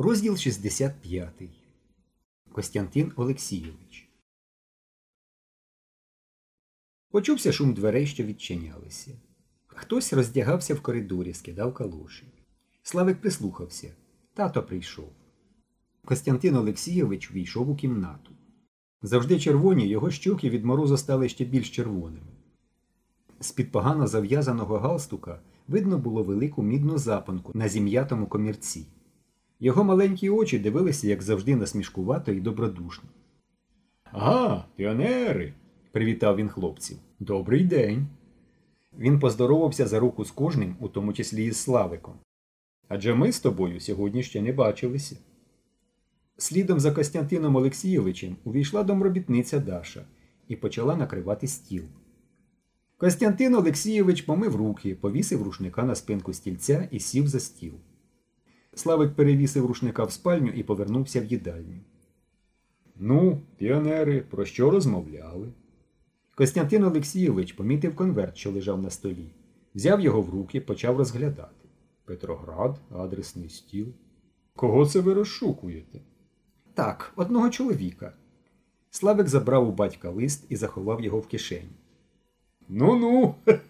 Розділ 65. Костянтин Олексійович. Почувся шум дверей, що відчинялися. Хтось роздягався в коридорі, скидав калоші. Славик прислухався. Тато прийшов. Костянтин Олексійович війшов у кімнату. Завжди червоні його щоки від морозу стали ще більш червоними. З-під погано зав'язаного галстука видно було велику мідну запонку на зім'ятому комірці. Його маленькі очі дивилися, як завжди, насмішкувато і добродушно. Ага, піонери. привітав він хлопців. Добрий день. Він поздоровався за руку з кожним, у тому числі і з Славиком. Адже ми з тобою сьогодні ще не бачилися. Слідом за Костянтином Олексійовичем увійшла домробітниця Даша і почала накривати стіл. Костянтин Олексійович помив руки, повісив рушника на спинку стільця і сів за стіл. Славик перевісив рушника в спальню і повернувся в їдальню. Ну, піонери, про що розмовляли? Костянтин Олексійович помітив конверт, що лежав на столі, взяв його в руки, почав розглядати. Петроград, адресний стіл. Кого це ви розшукуєте? Так, одного чоловіка. Славик забрав у батька лист і заховав його в кишені. Ну ну.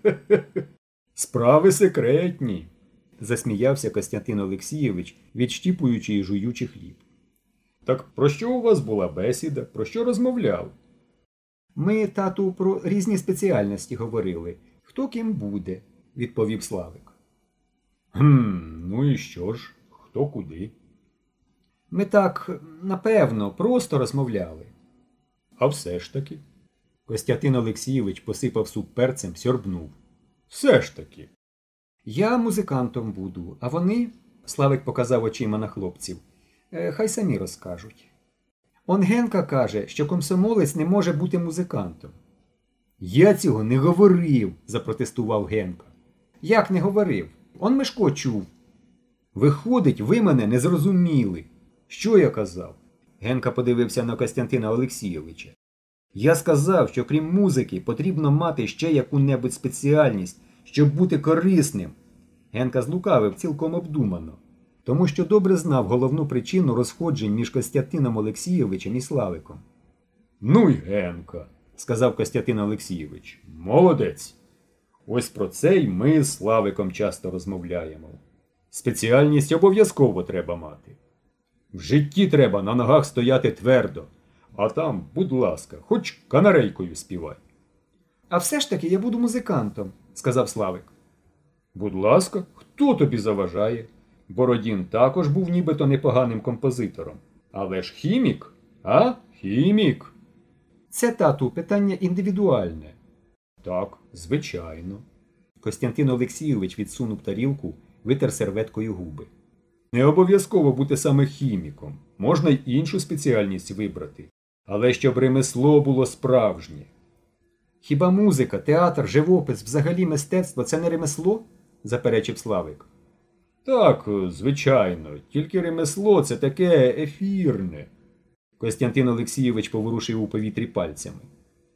Справи секретні, засміявся Костянтин Олексійович, відщіпуючи і жуючи хліб. Так про що у вас була бесіда? Про що розмовляли? Ми, тату, про різні спеціальності говорили. Хто ким буде, відповів Славик. Гм, ну і що ж? Хто куди? Ми так, напевно, просто розмовляли. А все ж таки. Костянтин Олексійович посипав суп перцем, сьорбнув. Все ж таки. Я музикантом буду, а вони, Славик показав очима на хлопців, «Е, хай самі розкажуть. Он Генка каже, що комсомолець не може бути музикантом. Я цього не говорив, запротестував Генка. Як не говорив? Он Мишко чув. Виходить, ви мене не зрозуміли. Що я казав? Генка подивився на Костянтина Олексійовича. Я сказав, що крім музики потрібно мати ще яку-небудь спеціальність, щоб бути корисним. Генка злукавив цілком обдумано, тому що добре знав головну причину розходжень між Костянтином Олексійовичем і Славиком. Ну й Генка, сказав Костянтин Олексійович. Молодець. Ось про це й ми з Славиком часто розмовляємо. Спеціальність обов'язково треба мати. В житті треба на ногах стояти твердо, а там, будь ласка, хоч канарейкою співай. А все ж таки я буду музикантом, сказав Славик. Будь ласка, хто тобі заважає? Бородін також був нібито непоганим композитором. Але ж хімік? А? Хімік. Це тату питання індивідуальне. Так, звичайно. Костянтин Олексійович відсунув тарілку, витер серветкою губи. Не обов'язково бути саме хіміком, можна й іншу спеціальність вибрати, але щоб ремесло було справжнє. Хіба музика, театр, живопис, взагалі мистецтво це не ремесло? Заперечив Славик. Так, звичайно, тільки ремесло це таке ефірне. Костянтин Олексійович поворушив у повітрі пальцями.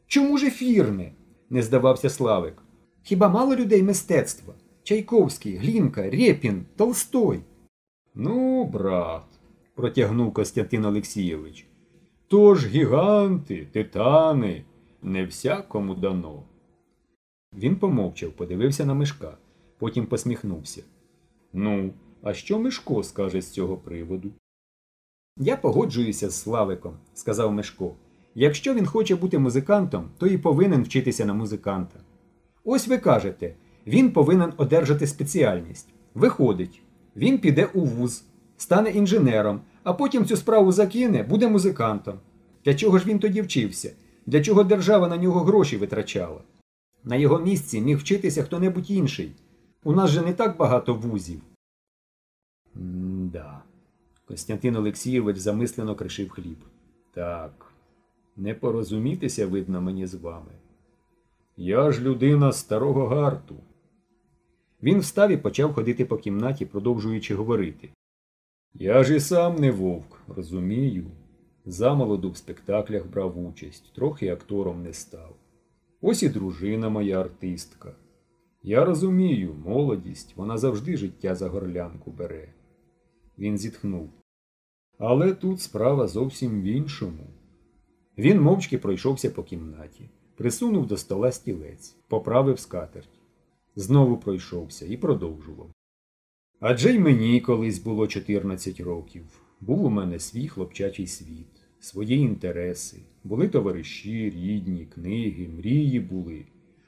Чому ж ефірне? не здавався Славик. Хіба мало людей мистецтва? Чайковський, Глінка, Рєпін, Толстой. Ну, брат, протягнув Костянтин Олексійович. То ж гіганти, титани, не всякому дано. Він помовчав, подивився на Мишка, потім посміхнувся. Ну, а що Мишко скаже з цього приводу? Я погоджуюся з Славиком, сказав Мишко. Якщо він хоче бути музикантом, то і повинен вчитися на музиканта. Ось ви кажете, він повинен одержати спеціальність. Виходить, він піде у вуз, стане інженером, а потім цю справу закине, буде музикантом. Для чого ж він тоді вчився? Для чого держава на нього гроші витрачала? На його місці міг вчитися хто-небудь інший. У нас же не так багато вузів. М-да. Костянтин Олексійович замислено кришив хліб. Так, не порозумітися, видно, мені з вами. Я ж людина старого гарту. Він встав і почав ходити по кімнаті, продовжуючи говорити. Я ж і сам не вовк, розумію. Замолоду в спектаклях брав участь, трохи актором не став. Ось і дружина моя артистка. Я розумію, молодість, вона завжди життя за горлянку бере. Він зітхнув. Але тут справа зовсім в іншому. Він мовчки пройшовся по кімнаті, присунув до стола стілець, поправив скатерть. Знову пройшовся і продовжував. Адже й мені колись було 14 років. Був у мене свій хлопчачий світ, свої інтереси, були товариші, рідні, книги, мрії були.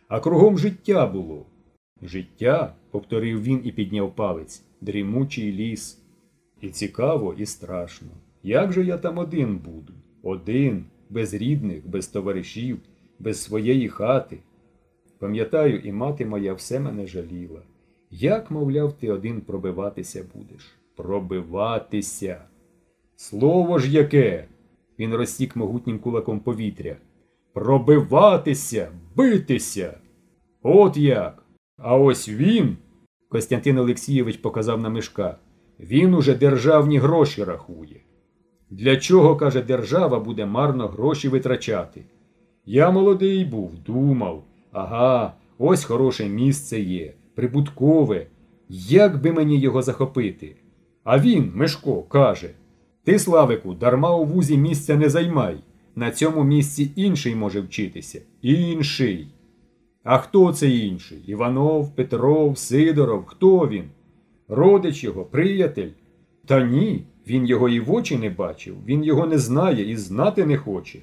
А кругом життя було. Життя, повторив він і підняв палець, дрімучий ліс. І цікаво, і страшно. Як же я там один буду? Один, без рідних, без товаришів, без своєї хати. Пам'ятаю, і мати моя все мене жаліла. Як, мовляв, ти один пробиватися будеш? Пробиватися. Слово ж яке? Він розсік могутнім кулаком повітря. Пробиватися, битися. От як. А ось він, Костянтин Олексійович показав на мишка, він уже державні гроші рахує. Для чого, каже, держава буде марно гроші витрачати? Я молодий був, думав, ага, ось хороше місце є, прибуткове. Як би мені його захопити? А він, Мишко, каже: Ти, Славику, дарма у вузі місця не займай. На цьому місці інший може вчитися. Інший. А хто це інший? Іванов, Петров, Сидоров, хто він? Родич його, приятель? Та ні, він його і в очі не бачив, він його не знає і знати не хоче.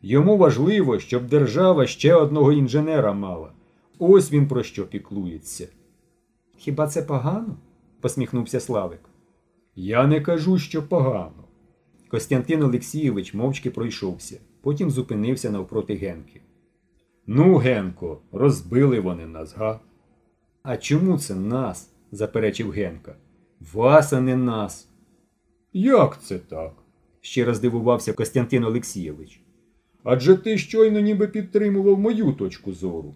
Йому важливо, щоб держава ще одного інженера мала. Ось він про що піклується. Хіба це погано? посміхнувся Славик. Я не кажу, що погано. Костянтин Олексійович мовчки пройшовся, потім зупинився навпроти Генки. Ну, Генко, розбили вони нас, га? А чому це нас? заперечив Генка. Вас, а не нас. Як це так? ще раз дивувався Костянтин Олексійович. Адже ти щойно ніби підтримував мою точку зору.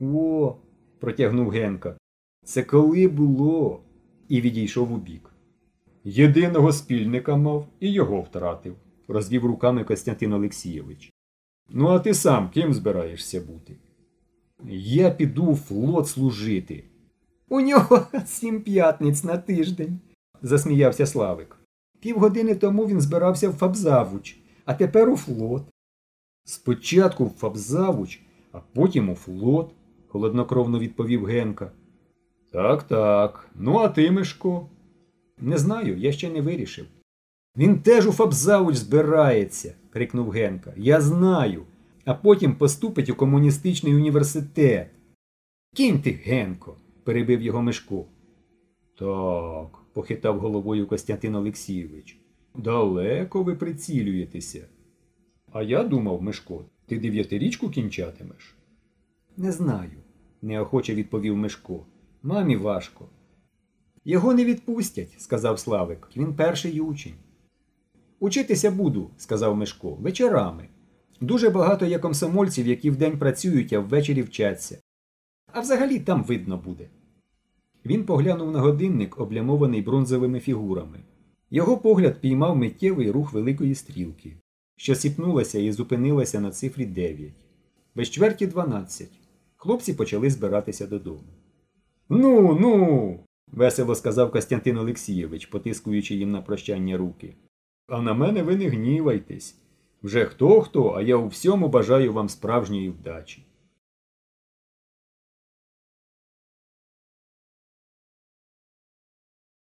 О, протягнув Генка. Це коли було? І відійшов у бік. Єдиного спільника мав і його втратив, розвів руками Костянтин Олексійович. Ну, а ти сам ким збираєшся бути? Я піду в флот служити. У нього сім п'ятниць на тиждень, засміявся Славик. Півгодини тому він збирався в Фабзавуч, а тепер у флот. Спочатку в Фабзавуч, а потім у флот, холоднокровно відповів Генка. Так, так. Ну, а ти, Мишко? Не знаю, я ще не вирішив. Він теж у Фабзавуч збирається, крикнув Генка. Я знаю. А потім поступить у комуністичний університет. Кінь ти, Генко, перебив його Мишко. Так, похитав головою Костянтин Олексійович. Далеко ви прицілюєтеся. А я думав, Мишко, ти дев'ятирічку кінчатимеш? Не знаю, неохоче відповів Мишко. Мамі важко. Його не відпустять, сказав Славик. Він перший учень. Учитися буду, сказав Мишко, вечорами. Дуже багато є комсомольців, які вдень працюють, а ввечері вчаться. А взагалі там видно буде. Він поглянув на годинник, облямований бронзовими фігурами. Його погляд піймав миттєвий рух великої стрілки, що сіпнулася і зупинилася на цифрі 9. Без чверті 12. Хлопці почали збиратися додому. Ну, ну. весело сказав Костянтин Олексійович, потискуючи їм на прощання руки. А на мене ви не гнівайтесь. Вже хто хто, а я у всьому бажаю вам справжньої вдачі.